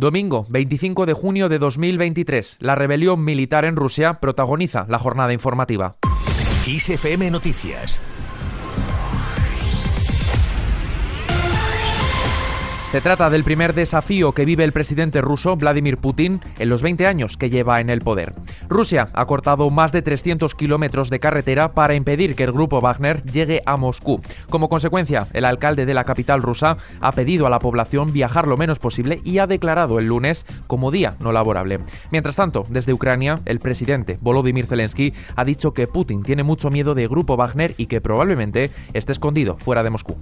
Domingo 25 de junio de 2023, la rebelión militar en Rusia protagoniza la jornada informativa. Noticias Se trata del primer desafío que vive el presidente ruso Vladimir Putin en los 20 años que lleva en el poder. Rusia ha cortado más de 300 kilómetros de carretera para impedir que el grupo Wagner llegue a Moscú. Como consecuencia, el alcalde de la capital rusa ha pedido a la población viajar lo menos posible y ha declarado el lunes como día no laborable. Mientras tanto, desde Ucrania, el presidente Volodymyr Zelensky ha dicho que Putin tiene mucho miedo de grupo Wagner y que probablemente esté escondido fuera de Moscú.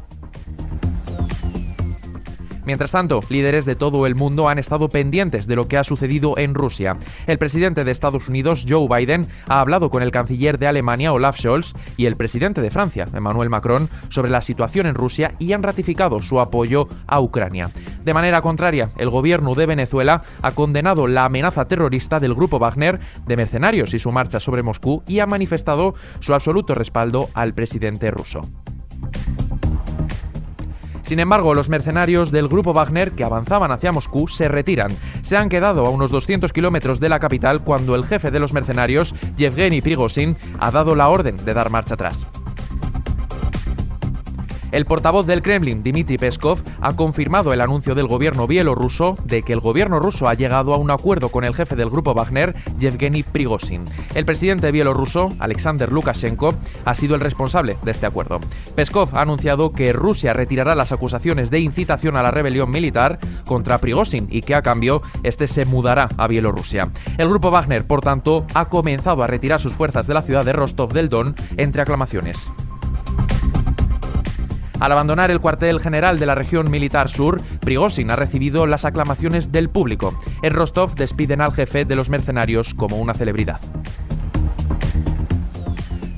Mientras tanto, líderes de todo el mundo han estado pendientes de lo que ha sucedido en Rusia. El presidente de Estados Unidos, Joe Biden, ha hablado con el canciller de Alemania, Olaf Scholz, y el presidente de Francia, Emmanuel Macron, sobre la situación en Rusia y han ratificado su apoyo a Ucrania. De manera contraria, el gobierno de Venezuela ha condenado la amenaza terrorista del grupo Wagner de mercenarios y su marcha sobre Moscú y ha manifestado su absoluto respaldo al presidente ruso. Sin embargo, los mercenarios del grupo Wagner que avanzaban hacia Moscú se retiran. Se han quedado a unos 200 kilómetros de la capital cuando el jefe de los mercenarios, Yevgeny Prigozhin, ha dado la orden de dar marcha atrás. El portavoz del Kremlin, Dmitry Peskov, ha confirmado el anuncio del gobierno bielorruso de que el gobierno ruso ha llegado a un acuerdo con el jefe del grupo Wagner, Yevgeny Prigozhin. El presidente bielorruso, Alexander Lukashenko, ha sido el responsable de este acuerdo. Peskov ha anunciado que Rusia retirará las acusaciones de incitación a la rebelión militar contra Prigozhin y que a cambio este se mudará a Bielorrusia. El grupo Wagner, por tanto, ha comenzado a retirar sus fuerzas de la ciudad de Rostov del Don entre aclamaciones. Al abandonar el cuartel general de la región militar sur, Prigozhin ha recibido las aclamaciones del público. En Rostov despiden al jefe de los mercenarios como una celebridad.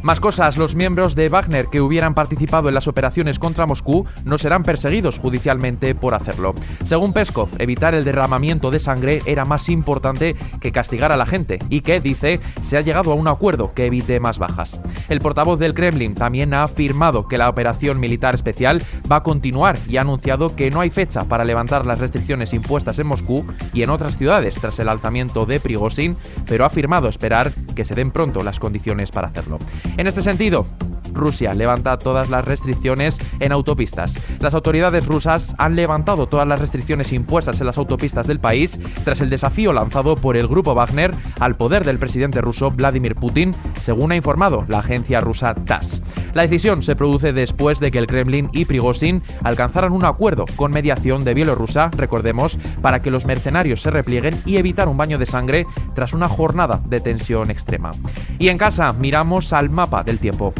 Más cosas, los miembros de Wagner que hubieran participado en las operaciones contra Moscú no serán perseguidos judicialmente por hacerlo. Según Peskov, evitar el derramamiento de sangre era más importante que castigar a la gente y que, dice, se ha llegado a un acuerdo que evite más bajas. El portavoz del Kremlin también ha afirmado que la operación militar especial va a continuar y ha anunciado que no hay fecha para levantar las restricciones impuestas en Moscú y en otras ciudades tras el alzamiento de Prigozhin, pero ha afirmado esperar que se den pronto las condiciones para hacerlo. En este sentido, Rusia levanta todas las restricciones en autopistas. Las autoridades rusas han levantado todas las restricciones impuestas en las autopistas del país tras el desafío lanzado por el grupo Wagner al poder del presidente ruso Vladimir Putin, según ha informado la agencia rusa TASS. La decisión se produce después de que el Kremlin y Prigozhin alcanzaran un acuerdo con mediación de Bielorrusia, recordemos, para que los mercenarios se replieguen y evitar un baño de sangre tras una jornada de tensión extrema. Y en casa miramos al mapa del tiempo.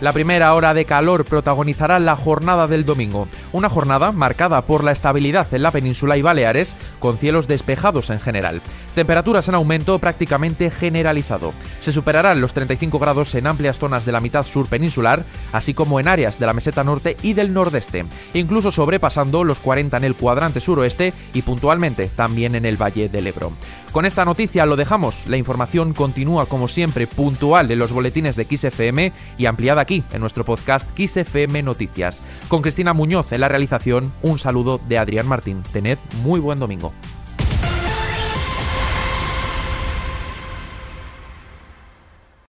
La primera hora de calor protagonizará la jornada del domingo, una jornada marcada por la estabilidad en la península y Baleares, con cielos despejados en general. Temperaturas en aumento prácticamente generalizado. Se superarán los 35 grados en amplias zonas de la mitad sur peninsular, así como en áreas de la meseta norte y del nordeste, incluso sobrepasando los 40 en el cuadrante suroeste y puntualmente también en el Valle del Ebro. Con esta noticia lo dejamos. La información continúa como siempre puntual en los boletines de XFM y ampliada aquí en nuestro podcast XFM Noticias. Con Cristina Muñoz en la realización, un saludo de Adrián Martín. Tened muy buen domingo.